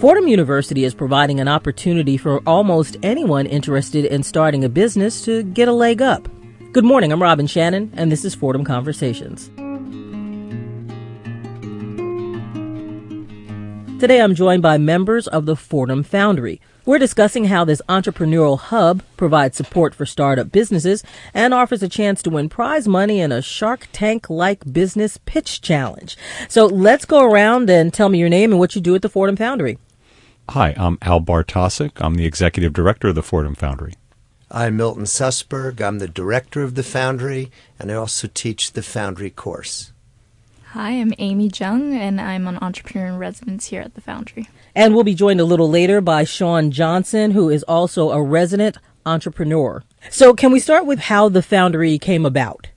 Fordham University is providing an opportunity for almost anyone interested in starting a business to get a leg up. Good morning, I'm Robin Shannon, and this is Fordham Conversations. Today I'm joined by members of the Fordham Foundry. We're discussing how this entrepreneurial hub provides support for startup businesses and offers a chance to win prize money in a Shark Tank like business pitch challenge. So let's go around and tell me your name and what you do at the Fordham Foundry. Hi, I'm Al Bartosik. I'm the executive director of the Fordham Foundry. I'm Milton Sussberg. I'm the director of the Foundry, and I also teach the Foundry course. Hi, I'm Amy Jung, and I'm an entrepreneur in residence here at the Foundry. And we'll be joined a little later by Sean Johnson, who is also a resident entrepreneur. So, can we start with how the Foundry came about?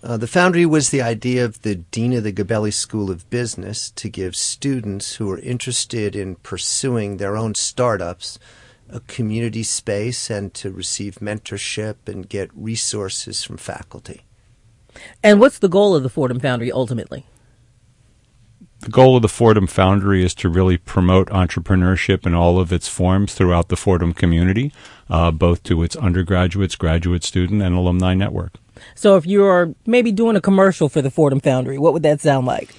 Uh, the Foundry was the idea of the Dean of the Gabelli School of Business to give students who are interested in pursuing their own startups a community space and to receive mentorship and get resources from faculty. And what's the goal of the Fordham Foundry ultimately? The goal of the Fordham Foundry is to really promote entrepreneurship in all of its forms throughout the Fordham community, uh, both to its undergraduates, graduate student, and alumni network. So if you're maybe doing a commercial for the Fordham Foundry, what would that sound like?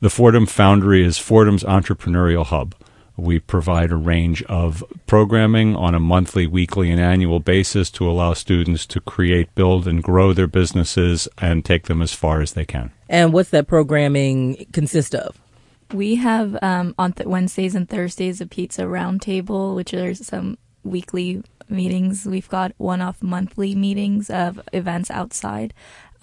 The Fordham Foundry is Fordham's entrepreneurial hub. We provide a range of programming on a monthly, weekly, and annual basis to allow students to create, build, and grow their businesses and take them as far as they can. And what's that programming consist of? We have um, on th- Wednesdays and Thursdays a pizza roundtable, which are some weekly meetings. We've got one-off monthly meetings of events outside,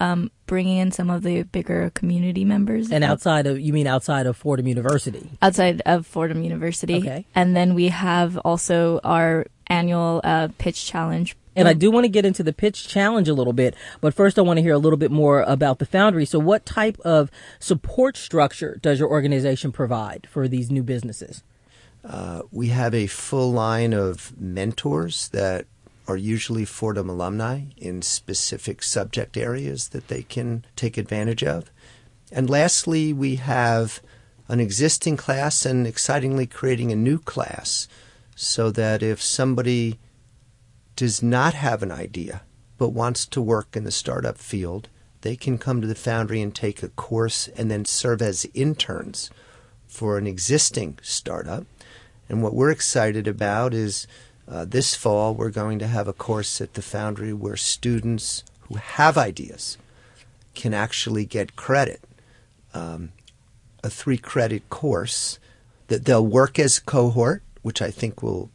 um, bringing in some of the bigger community members. And outside of, you mean outside of Fordham University? Outside of Fordham University. Okay. And then we have also our annual uh, pitch challenge. And I do want to get into the pitch challenge a little bit, but first I want to hear a little bit more about the Foundry. So, what type of support structure does your organization provide for these new businesses? Uh, we have a full line of mentors that are usually Fordham alumni in specific subject areas that they can take advantage of. And lastly, we have an existing class and excitingly creating a new class so that if somebody does not have an idea but wants to work in the startup field, they can come to the Foundry and take a course and then serve as interns for an existing startup. And what we're excited about is uh, this fall we're going to have a course at the Foundry where students who have ideas can actually get credit, um, a three credit course that they'll work as cohort, which I think will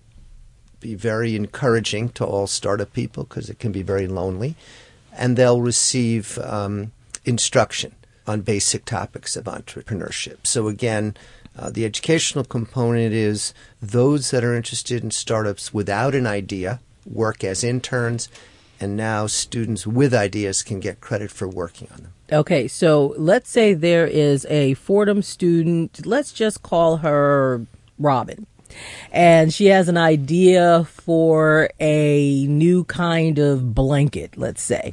be very encouraging to all startup people because it can be very lonely. And they'll receive um, instruction on basic topics of entrepreneurship. So, again, uh, the educational component is those that are interested in startups without an idea work as interns, and now students with ideas can get credit for working on them. Okay, so let's say there is a Fordham student, let's just call her Robin. And she has an idea for a new kind of blanket, let's say.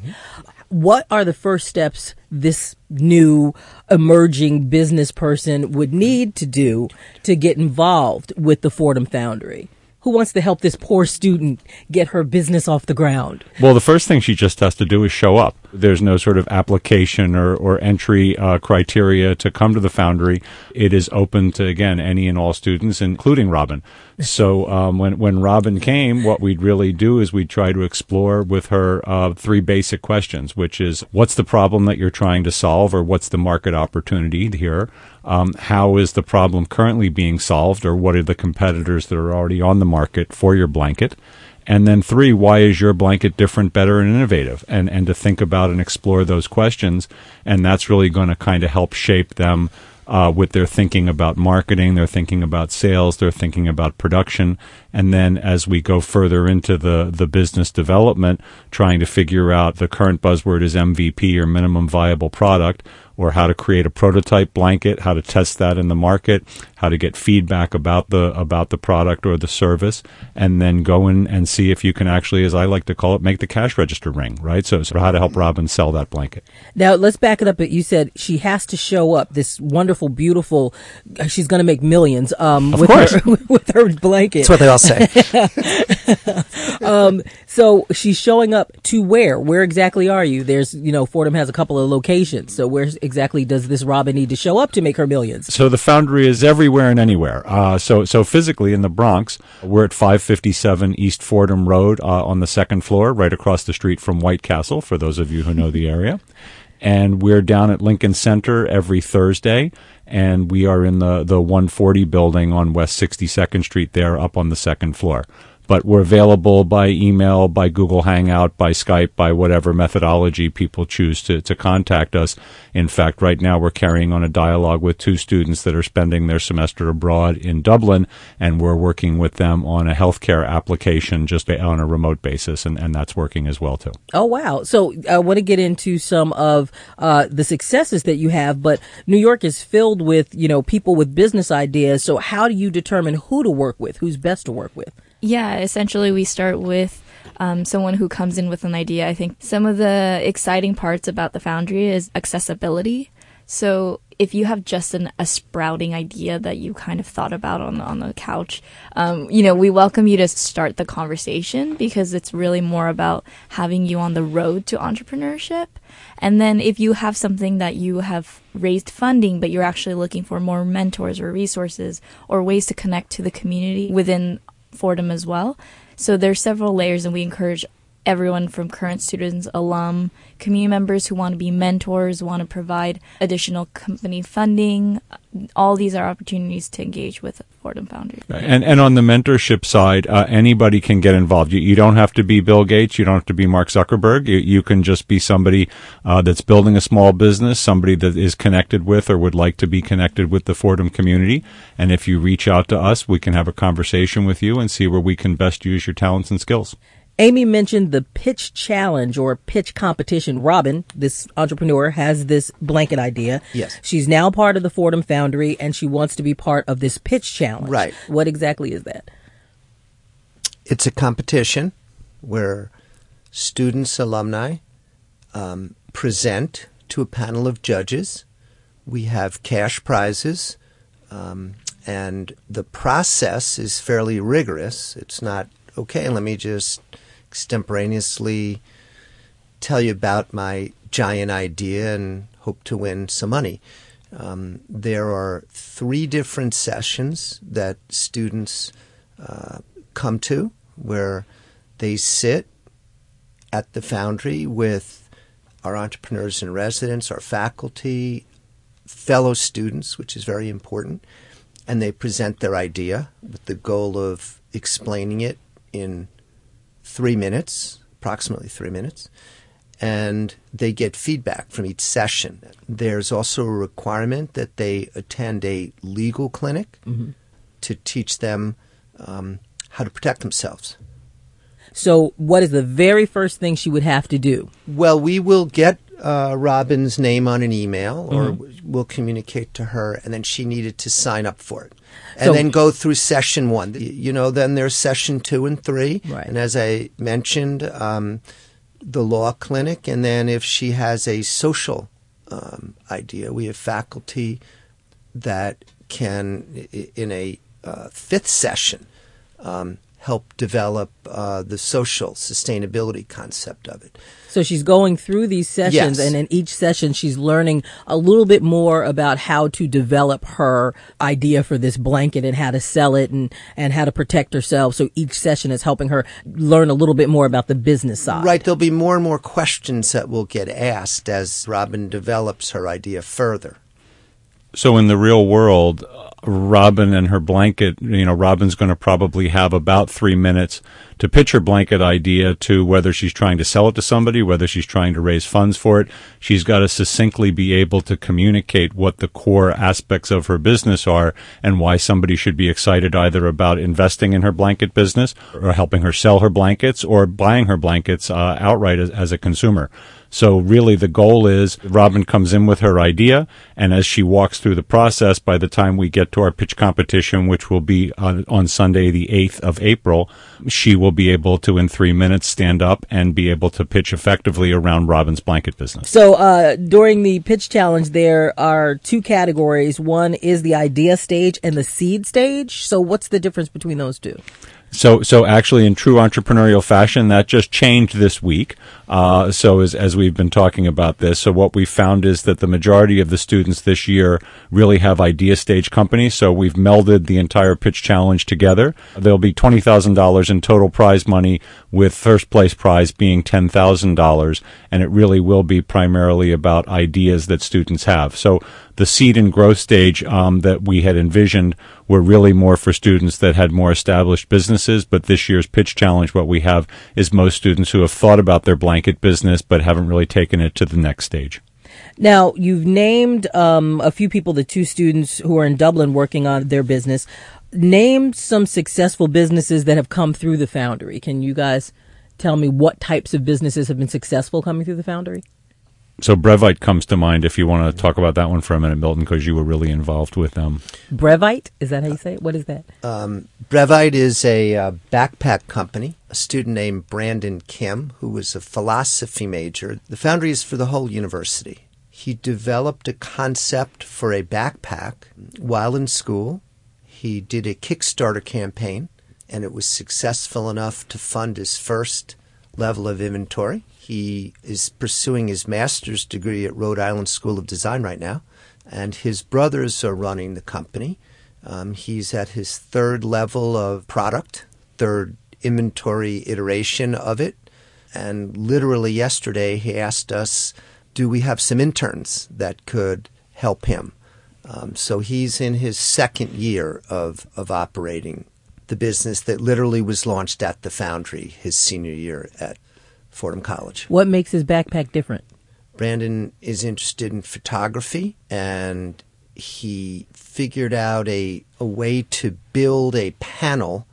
What are the first steps this new emerging business person would need to do to get involved with the Fordham Foundry? Who wants to help this poor student get her business off the ground? Well, the first thing she just has to do is show up. There's no sort of application or, or entry uh, criteria to come to the Foundry. It is open to, again, any and all students, including Robin. So um, when, when Robin came, what we'd really do is we'd try to explore with her uh, three basic questions, which is what's the problem that you're trying to solve or what's the market opportunity here? Um, how is the problem currently being solved or what are the competitors that are already on the market for your blanket? And then three, why is your blanket different, better, and innovative? And and to think about and explore those questions, and that's really going to kind of help shape them uh, with their thinking about marketing, their thinking about sales, their thinking about production, and then as we go further into the the business development, trying to figure out the current buzzword is MVP or minimum viable product. Or how to create a prototype blanket, how to test that in the market, how to get feedback about the about the product or the service, and then go in and see if you can actually, as I like to call it, make the cash register ring. Right. So, so how to help Robin sell that blanket. Now let's back it up. You said she has to show up. This wonderful, beautiful. She's going to make millions. Um, Of with course. her with her blanket. That's what they all say. Um, so she's showing up to where? Where exactly are you? There's, you know, Fordham has a couple of locations. So where exactly does this Robin need to show up to make her millions? So the foundry is everywhere and anywhere. Uh, so so physically in the Bronx, we're at 557 East Fordham Road uh, on the second floor, right across the street from White Castle. For those of you who know the area, and we're down at Lincoln Center every Thursday, and we are in the the 140 building on West 62nd Street, there up on the second floor. But we're available by email, by Google Hangout, by Skype, by whatever methodology people choose to, to contact us. In fact, right now we're carrying on a dialogue with two students that are spending their semester abroad in Dublin, and we're working with them on a healthcare application just on a remote basis, and, and that's working as well too. Oh wow! So I want to get into some of uh, the successes that you have, but New York is filled with you know people with business ideas. So how do you determine who to work with? Who's best to work with? Yeah, essentially, we start with um, someone who comes in with an idea. I think some of the exciting parts about the Foundry is accessibility. So if you have just an, a sprouting idea that you kind of thought about on the, on the couch, um, you know, we welcome you to start the conversation because it's really more about having you on the road to entrepreneurship. And then if you have something that you have raised funding, but you're actually looking for more mentors or resources or ways to connect to the community within Fordham as well. So there's several layers, and we encourage everyone from current students, alum, community members who want to be mentors, want to provide additional company funding. All these are opportunities to engage with Fordham Foundry. And and on the mentorship side, uh, anybody can get involved. You, you don't have to be Bill Gates. You don't have to be Mark Zuckerberg. You, you can just be somebody uh, that's building a small business, somebody that is connected with or would like to be connected with the Fordham community. And if you reach out to us, we can have a conversation with you and see where we can best use your talents and skills. Amy mentioned the pitch challenge or pitch competition. Robin, this entrepreneur, has this blanket idea. Yes. She's now part of the Fordham Foundry and she wants to be part of this pitch challenge. Right. What exactly is that? it's a competition where students, alumni, um, present to a panel of judges. We have cash prizes, um, and the process is fairly rigorous. It's not okay. Let me just extemporaneously tell you about my giant idea and hope to win some money. Um, there are three different sessions that students uh, come to where they sit at the foundry with our entrepreneurs in residence, our faculty, fellow students, which is very important, and they present their idea with the goal of explaining it in three minutes, approximately three minutes, and they get feedback from each session. There's also a requirement that they attend a legal clinic to teach them um, how to protect themselves. So, what is the very first thing she would have to do? Well, we will get uh, Robin's name on an email, or w- we'll communicate to her, and then she needed to sign up for it, and So- then go through session one. You know, then there's session two and three, Right. and as I mentioned, um, the law clinic, and then if she has a social um, idea, we have faculty that can, in a uh, fifth session, um, help develop uh, the social sustainability concept of it. So she's going through these sessions, Yes. and in each session, she's learning a little bit more about how to develop her idea for this blanket and how to sell it and, and how to protect herself. So each session is helping her learn a little bit more about the business side. Right, there'll be more and more questions that will get asked as Robin develops her idea further. So in the real world, Robin and her blanket, you know, Robin's going to probably have about three minutes to pitch her blanket idea to whether she's trying to sell it to somebody, whether she's trying to raise funds for it. She's got to succinctly be able to communicate what the core aspects of her business are and why somebody should be excited either about investing in her blanket business or helping her sell her blankets or buying her blankets uh, outright as, as a consumer. So really the goal is Robin comes in with her idea and as she walks through the process by the time we get to our pitch competition which will be on, on Sunday the 8th of April, she will be able to in 3 minutes stand up and be able to pitch effectively around Robin's blanket business. So uh, during the pitch challenge there are two categories. One is the idea stage and the seed stage. So what's the difference between those two? So, so actually, in true entrepreneurial fashion, that just changed this week. Uh, so, as as we've been talking about this, so what we found is that the majority of the students this year really have idea stage companies. So we've melded the entire pitch challenge together. There'll be twenty thousand dollars in total prize money, with first place prize being ten thousand dollars, and it really will be primarily about ideas that students have. So the seed and growth stage um, that we had envisioned were really more for students that had more established businesses. But this year's pitch challenge, what we have is most students who have thought about their blanket business but haven't really taken it to the next stage. Now, you've named um, a few people, the two students who are in Dublin working on their business. Name some successful businesses that have come through the Foundry. Can you guys tell me what types of businesses have been successful coming through the Foundry? So Brevite comes to mind if you want to talk about that one for a minute, Milton, because you were really involved with them. Brevite? Is that how you say it? What is that? Um, Brevite is a uh, backpack company. A student named Brandon Kim, who was a philosophy major. The Foundry is for the whole university. He developed a concept for a backpack while in school. He did a Kickstarter campaign, and it was successful enough to fund his first level of inventory. He is pursuing his master's degree at Rhode Island School of Design right now, and his brothers are running the company. Um, he's at his third level of product, third inventory iteration of it. And literally yesterday, he asked us, Do we have some interns that could help him? Um, so he's in his second year of, of operating the business that literally was launched at the Foundry his senior year at Fordham College. What makes his backpack different? Brandon is interested in photography and he figured out a, a way to build a panel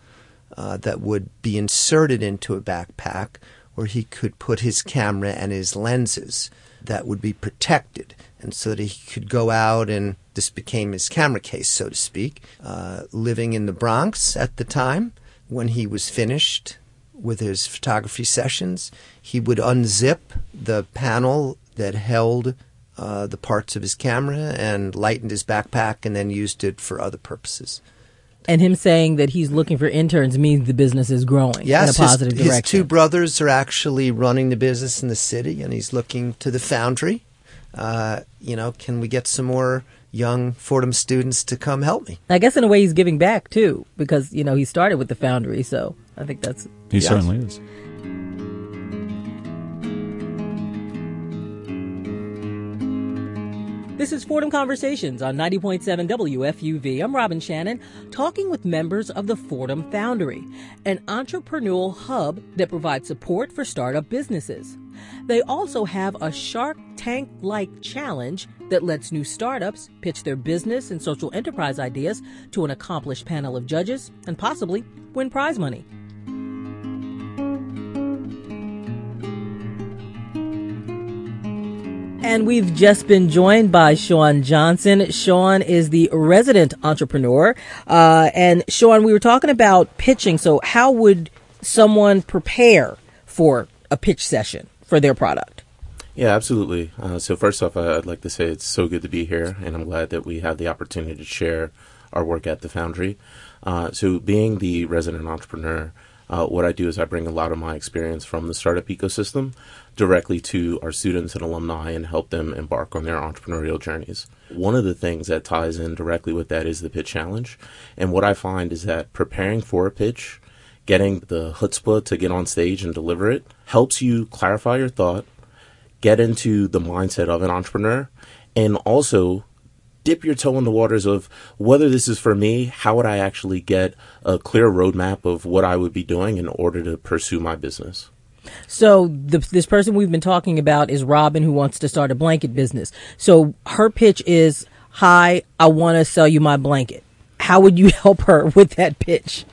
uh, that would be inserted into a backpack where he could put his camera and his lenses that would be protected and so that he could go out and this became his camera case, so to speak. Uh, living in the Bronx at the time, when he was finished with his photography sessions, he would unzip the panel that held uh, the parts of his camera and lightened his backpack and then used it for other purposes. And him saying that he's looking for interns means the business is growing yes, in a positive his, direction. His two brothers are actually running the business in the city, and he's looking to the foundry. Uh, you know, can we get some more young Fordham students to come help me? I guess in a way he's giving back too, because you know he started with the foundry, so I think that's he yes. certainly is. This is Fordham Conversations on 90.7 WFUV. I'm Robin Shannon, talking with members of the Fordham Foundry, an entrepreneurial hub that provides support for startup businesses. They also have a Shark Tank like challenge that lets new startups pitch their business and social enterprise ideas to an accomplished panel of judges and possibly win prize money. And we've just been joined by Sean Johnson. Sean is the resident entrepreneur. Uh, and Sean, we were talking about pitching. So, how would someone prepare for a pitch session for their product? Yeah, absolutely. Uh, so, first off, I'd like to say it's so good to be here, and I'm glad that we have the opportunity to share our work at the Foundry. Uh, so, being the resident entrepreneur, uh, what I do is I bring a lot of my experience from the startup ecosystem directly to our students and alumni and help them embark on their entrepreneurial journeys. One of the things that ties in directly with that is the pitch challenge. And what I find is that preparing for a pitch, getting the chutzpah to get on stage and deliver it, helps you clarify your thought, get into the mindset of an entrepreneur, and also dip your toe in the waters of whether this is for me, how would I actually get a clear roadmap of what I would be doing in order to pursue my business. So the, this person we've been talking about is Robin, who wants to start a blanket business. So her pitch is, "Hi, I want to sell you my blanket." How would you help her with that pitch?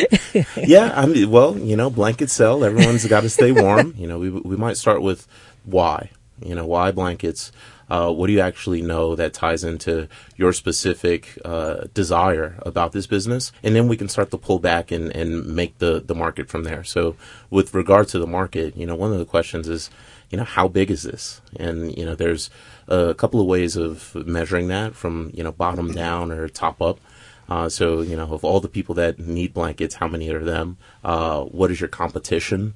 yeah, I mean, well, you know, blankets sell. Everyone's got to stay warm. You know, we we might start with why. You know, why blankets? Uh, what do you actually know that ties into your specific uh, desire about this business? And then we can start to pull back and, and make the, the market from there. So, with regard to the market, you know, one of the questions is, you know, how big is this? And, you know, there's a couple of ways of measuring that from, you know, bottom down or top up. Uh, so, you know, of all the people that need blankets, how many are them? Uh, what is your competition?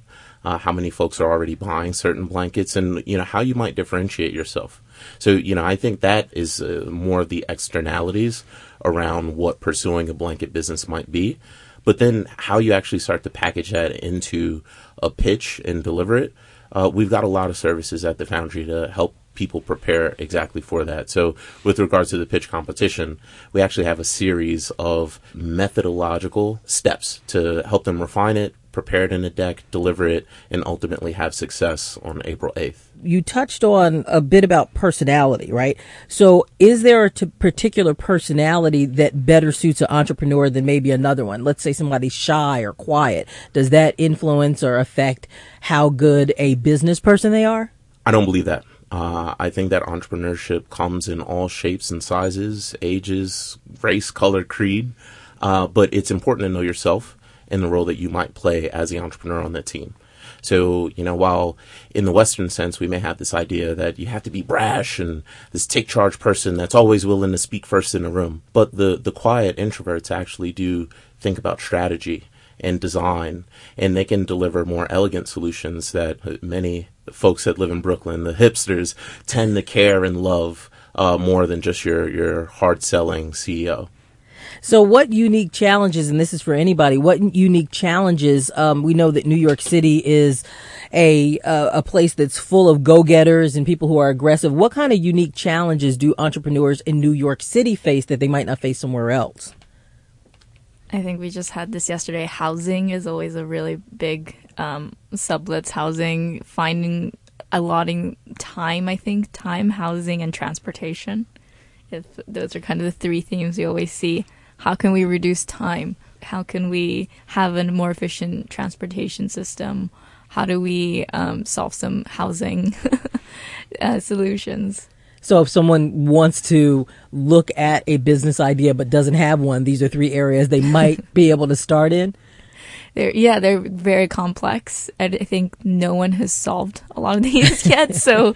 Uh, how many folks are already buying certain blankets and, you know, how you might differentiate yourself. So, you know, I think that is uh, more of the externalities around what pursuing a blanket business might be. But then how you actually start to package that into a pitch and deliver it. Uh, we've got a lot of services at the Foundry to help people prepare exactly for that. So, with regards to the pitch competition, we actually have a series of methodological steps to help them refine it, prepare it in a deck, deliver it, and ultimately have success on April 8th. You touched on a bit about personality, right? So, is there a t- particular personality that better suits an entrepreneur than maybe another one? Let's say somebody's shy or quiet. Does that influence or affect how good a business person they are? I don't believe that. Uh, I think that entrepreneurship comes in all shapes and sizes, ages, race, color, creed. Uh, but it's important to know yourself and the role that you might play as the entrepreneur on the team. So, you know, while in the Western sense, we may have this idea that you have to be brash and this take charge person that's always willing to speak first in a room. But the, the quiet introverts actually do think about strategy and design, and they can deliver more elegant solutions that many folks that live in Brooklyn, the hipsters, tend to care and love uh, more than just your your hard selling CEO. So, what unique challenges, and this is for anybody, what unique challenges? Um, we know that New York City is a uh, a place that's full of go getters and people who are aggressive. What kind of unique challenges do entrepreneurs in New York City face that they might not face somewhere else? I think we just had this yesterday. Housing is always a really big um, sublets housing, finding allotting time. I think time, housing, and transportation. If those are kind of the three themes we always see. How can we reduce time? How can we have a more efficient transportation system? How do we um, solve some housing uh, solutions? So if someone wants to look at a business idea but doesn't have one, these are three areas they might be able to start in. They're, yeah, they're very complex. And I think no one has solved a lot of these yet. So,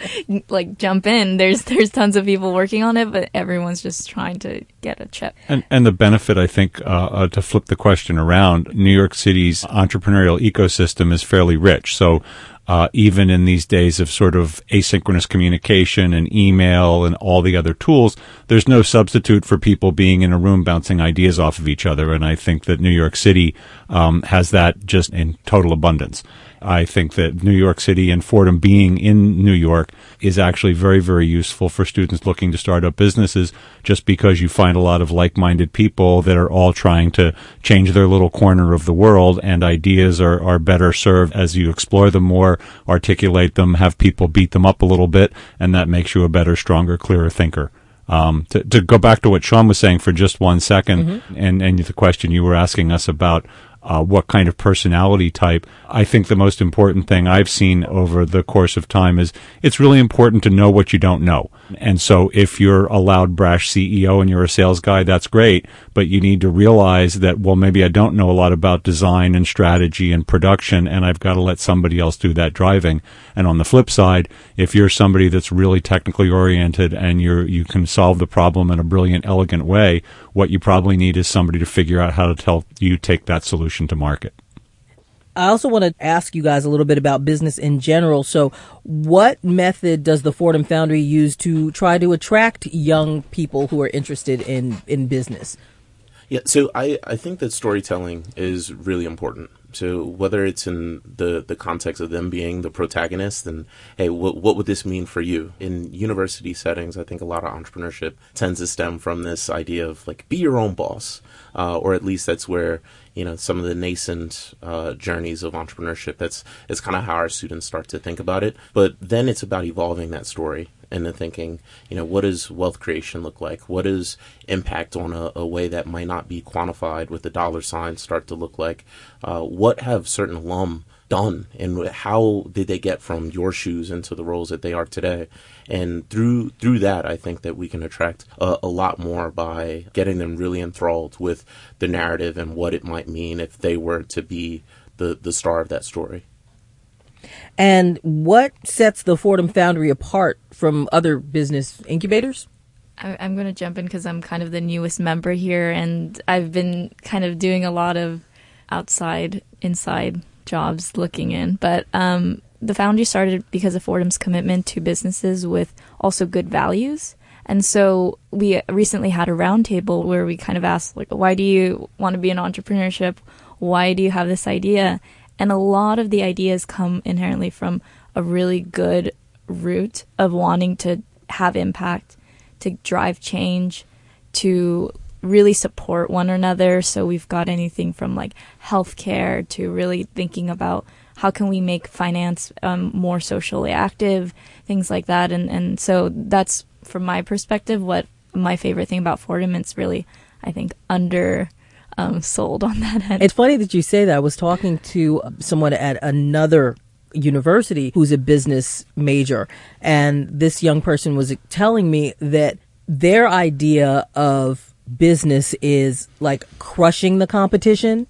like, jump in. There's there's tons of people working on it, but everyone's just trying to get a chip. And and the benefit, I think, uh, uh, to flip the question around, New York City's entrepreneurial ecosystem is fairly rich. So uh, even in these days of sort of asynchronous communication and email and all the other tools, there's no substitute for people being in a room bouncing ideas off of each other. And I think that New York City um, has that just in total abundance. I think that New York City and Fordham being in New York is actually very, very useful for students looking to start up businesses just because you find a lot of like minded people that are all trying to change their little corner of the world and ideas are, are better served as you explore them more, articulate them, have people beat them up a little bit, and that makes you a better, stronger, clearer thinker. Um, to, to, go back to what Sean was saying for just one second, mm-hmm. and, and the question you were asking us about uh, what kind of personality type. I think the most important thing I've seen over the course of time is it's really important to know what you don't know. And so if you're a loud, brash CEO and you're a sales guy, that's great. But you need to realize that, well, maybe I don't know a lot about design and strategy and production, and I've got to let somebody else do that driving. And on the flip side, if you're somebody that's really technically oriented and you're, you can solve the problem in a brilliant, elegant way, what you probably need is somebody to figure out how to help you take that solution to market. I also want to ask you guys a little bit about business in general. So, what method does the Fordham Foundry use to try to attract young people who are interested in, in business? Yeah, so I, I think that storytelling is really important. So whether it's in the, the context of them being the protagonist and hey, what what would this mean for you? In university settings, I think a lot of entrepreneurship tends to stem from this idea of like be your own boss, uh, or at least that's where you know some of the nascent uh, journeys of entrepreneurship. That's it's kind of how our students start to think about it. But then it's about evolving that story into thinking, you know, what does wealth creation look like? What does impact on a, a way that might not be quantified with the dollar sign start to look like? Uh, what have certain alum done and how did they get from your shoes into the roles that they are today and through through that i think that we can attract a, a, lot more by getting them really enthralled with the narrative and what it might mean if they were to be the the star of that story and what sets the fordham foundry apart from other business incubators i'm going to jump in because i'm kind of the newest member here and i've been kind of doing a lot of outside inside jobs looking in. But um, the foundry started because of Fordham's commitment to businesses with also good values. And so we recently had a roundtable where we kind of asked, like, why do you want to be in entrepreneurship? Why do you have this idea? And a lot of the ideas come inherently from a really good root of wanting to have impact, to drive change, to really support one another. So we've got anything from like healthcare to really thinking about how can we make finance um, more socially active, things like that. And and so that's from my perspective what my favorite thing about Fordham. It's really I think under. Um, sold on that end. It's funny that you say that. I was talking to someone at another university who's a business major, and this young person was telling me that their idea of business is like crushing the competition.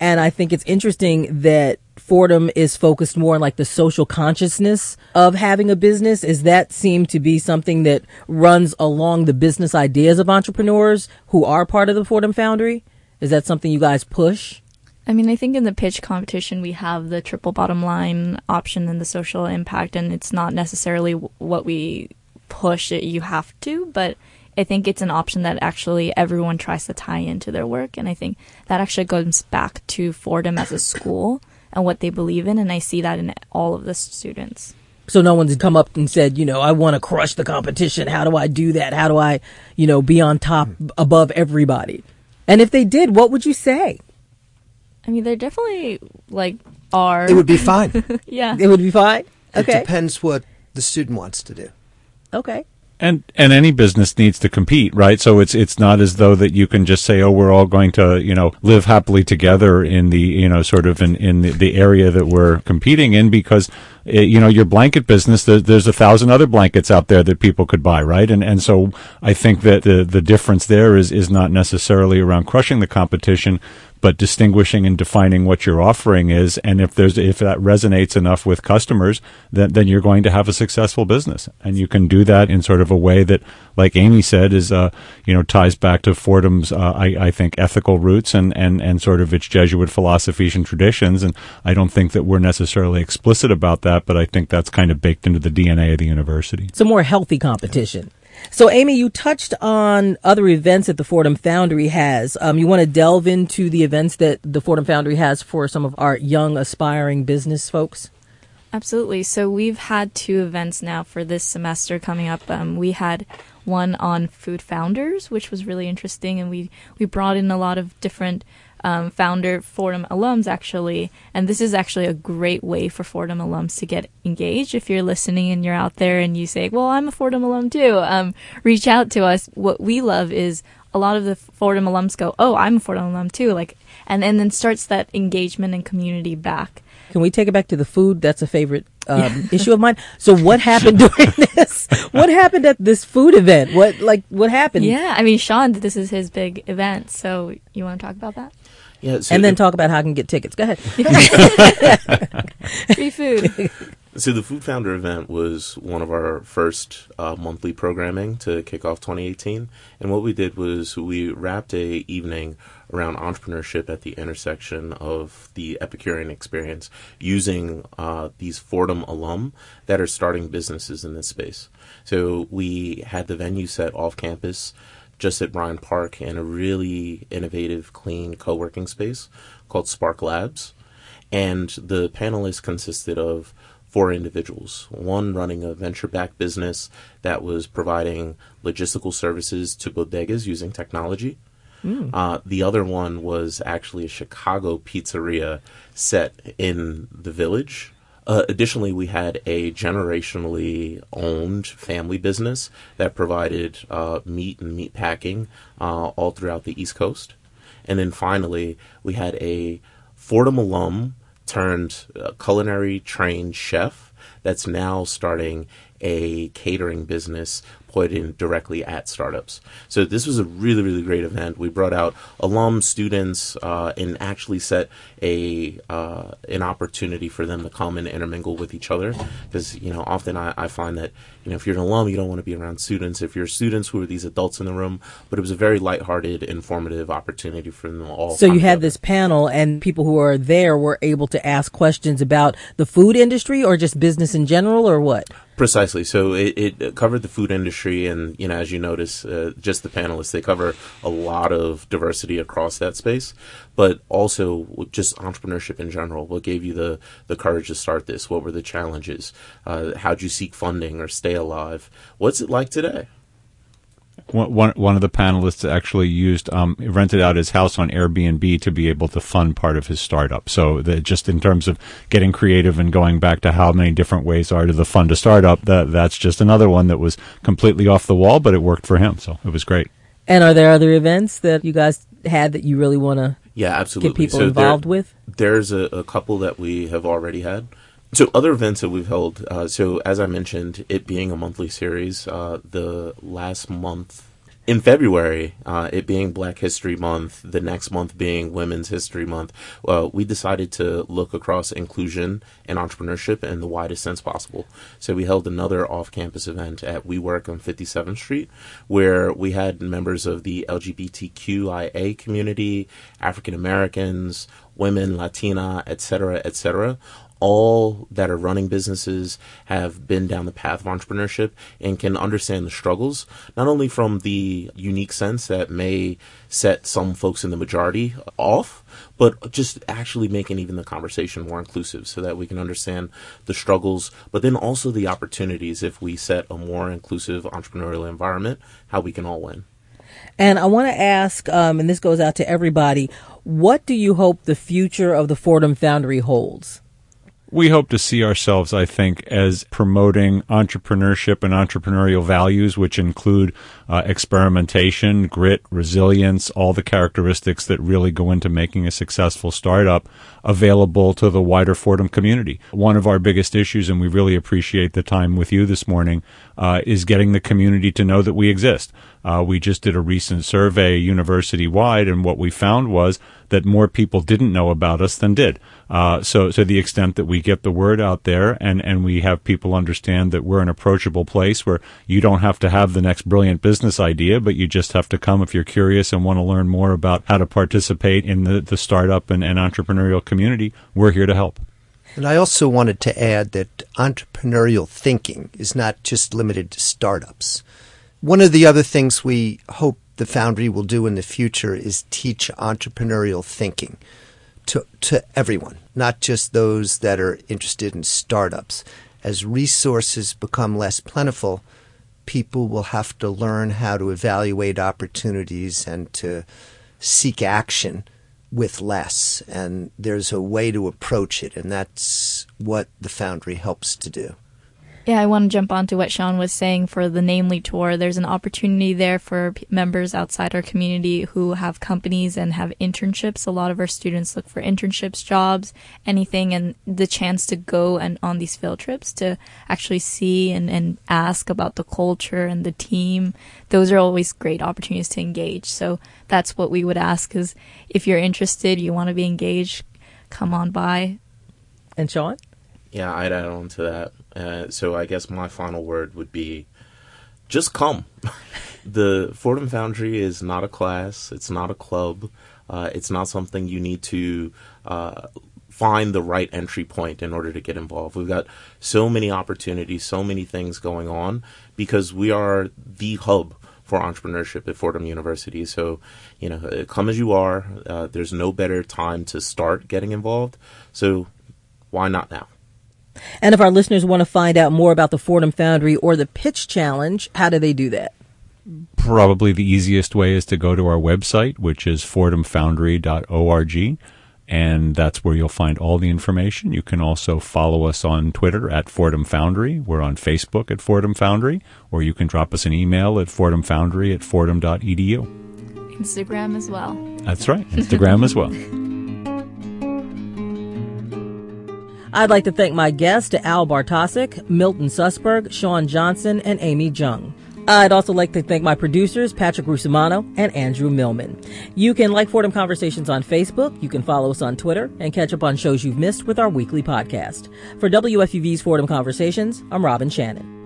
And I think it's interesting that Fordham is focused more on like the social consciousness of having a business. Is that seem to be something that runs along the business ideas of entrepreneurs who are part of the Fordham Foundry? Is that something you guys push? I mean, I think in the pitch competition, we have the triple bottom line option and the social impact, and it's not necessarily what we push it, you have to, but I think it's an option that actually everyone tries to tie into their work. And I think that actually goes back to Fordham as a school and what they believe in. And I see that in all of the students. So no one's come up and said, you know, I want to crush the competition. How do I do that? How do I, you know, be on top hmm. above everybody? And if they did, what would you say? I mean, they're definitely like are. It would be fine. yeah. It would be fine. Okay. It depends what the student wants to do. Okay and and any business needs to compete, right? So it's it's not as though that you can just say, oh, we're all going to you know live happily together in the you know sort of in in the, the area that we're competing in because it, eh, you know your blanket business there, there's a thousand other blankets out there that people could buy, right? And and so I think that the the difference there is is not necessarily around crushing the competition, but distinguishing and defining what your offering is. And if there's, if that resonates enough with customers, then, then you're going to have a successful business. And you can do that in sort of a way that, like Amy said, is, uh, you know, ties back to Fordham's, uh, I, I think, ethical roots and, and, and sort of its Jesuit philosophies and traditions. And I don't think that we're necessarily explicit about that, but I think that's kind of baked into the DNA of the university. It's a more healthy competition. So, Amy, you touched on other events that the Fordham Foundry has. Um, you want to delve into the events that the Fordham Foundry has for some of our young, aspiring business folks? Absolutely. So, we've had two events now for this semester coming up. Um, we had one on food founders, which was really interesting, and we, we brought in a lot of different um, founder Fordham alums actually, and this is actually a great way for Fordham alums to get engaged. If you're listening and you're out there and you say, "Well, I'm a Fordham alum too," um, reach out to us. What we love is a lot of the Fordham alums go, "Oh, I'm a Fordham alum too," like, and, and then starts that engagement and community back. Can we take it back to the food? That's a favorite um, issue of mine. So what happened during this? What happened at this food event? What like what happened? Yeah, I mean, Sean, this is his big event. So you want to talk about that? Yeah, so and then talk about how I can get tickets. Go ahead. Free food. So the Food Founder event was one of our first uh, monthly programming to kick off 2018, and what we did was we wrapped a evening around entrepreneurship at the intersection of the Epicurean experience using uh, these Fordham alum that are starting businesses in this space. So we had the venue set off campus just at Bryant Park in a really innovative, clean co working space called Spark Labs. And the panelists consisted of four individuals one running a venture backed business that was providing logistical services to bodegas using technology. Mm. Uh, the other one was actually a Chicago pizzeria set in the village uh, additionally, we had a generationally owned family business that provided uh, meat and meat packing uh, all throughout the East Coast. And then finally, we had a Fordham alum turned uh, culinary trained chef that's now starting a catering business directly at startups. So this was a really, really great event. We brought out alum students uh, and actually set a uh, an opportunity for them to come and intermingle with each other. Because you know, often I, I, find that you know if you're an alum, you don't want to be around students. If you're students who are these adults in the room, but it was a very lighthearted, informative opportunity for them all. So you had this panel, and people who are there were able to ask questions about the food industry or just business in general, or what? Precisely. So it, it, covered the food industry, and you know, as you notice, uh, just the panelists they cover a lot of diversity across that space, but also just entrepreneurship in general. What gave you the the courage to start this? What were the challenges? Uh, how'd you seek funding or stay alive? What's it like today? one one of the panelists actually used um, rented out his house on Airbnb to be able to fund part of his startup. So just in terms of getting creative and going back to how many different ways are to the fund a startup, that that's just another one that was completely off the wall, but it worked for him. So it was great. And are there other events that you guys had that you really want to yeah absolutely get people so involved there, with? There's a, a couple that we have already had. So other events that we've held. Uh, so as I mentioned, it being a monthly series, uh, the last month in February, uh, it being Black History Month, the next month being Women's History Month, uh, we decided to look across inclusion and entrepreneurship in the widest sense possible. So we held another off-campus event at WeWork on 57th Street, where we had members of the LGBTQIA community, African Americans, women, Latina, etc., etc., all that are running businesses have been down the path of entrepreneurship and can understand the struggles, not only from the unique sense that may set some folks in the majority off, but just actually making even the conversation more inclusive so that we can understand the struggles, but then also the opportunities if we set a more inclusive entrepreneurial environment, how we can all win. And I want to ask, um, and this goes out to everybody, what do you hope the future of the Fordham Foundry holds? We hope to see ourselves, I think, as promoting entrepreneurship and entrepreneurial values, which include uh, experimentation, grit, resilience, all the characteristics that really go into making a successful startup available to the wider Fordham community. One of our biggest issues, and we really appreciate the time with you this morning, uh, is getting the community to know that we exist. Uh, we just did a recent survey university wide, and what we found was that more people didn't know about us than did. Uh, so, so the extent that we get the word out there, and and we have people understand that we're an approachable place where you don't have to have the next brilliant business idea, but you just have to come if you're curious and want to learn more about how to participate in the the startup and, and entrepreneurial community. We're here to help. And I also wanted to add that entrepreneurial thinking is not just limited to startups. One of the other things we hope the Foundry will do in the future is teach entrepreneurial thinking to, to everyone, not just those that are interested in startups. As resources become less plentiful, people will have to learn how to evaluate opportunities and to seek action with less. And there's a way to approach it, and that's what the Foundry helps to do. Yeah, I want to jump onto what Sean was saying for the Namely Tour. There's an opportunity there for p- members outside our community who have companies and have internships. A lot of our students look for internships, jobs, anything, and the chance to go and on these field trips to actually see and, and ask about the culture and the team. Those are always great opportunities to engage. So that's what we would ask is if you're interested, you want to be engaged, come on by. And Sean? Yeah, I'd add on to that. Uh, so I guess my final word would be just come. the Fordham Foundry is not a class, it's not a club, uh, it's not something you need to uh, find the right entry point in order to get involved. We've got so many opportunities, so many things going on because we are the hub for entrepreneurship at Fordham University. So, you know, come as you are. Uh, there's no better time to start getting involved. So, why not now? And if our listeners want to find out more about the Fordham Foundry or the Pitch Challenge, how do they do that? Probably the easiest way is to go to our website, which is fordhamfoundry.org, and that's where you'll find all the information. You can also follow us on Twitter at Fordham Foundry. We're on Facebook at Fordham Foundry, or you can drop us an email at fordhamfoundry at fordham.edu. Instagram as well. That's right, Instagram as well. I'd like to thank my guests, Al Bartosik, Milton Susberg, Sean Johnson, and Amy Jung. I'd also like to thank my producers, Patrick Rusumano and Andrew Millman. You can like Fordham Conversations on Facebook, you can follow us on Twitter, and catch up on shows you've missed with our weekly podcast. For WFUV's Fordham Conversations, I'm Robin Shannon.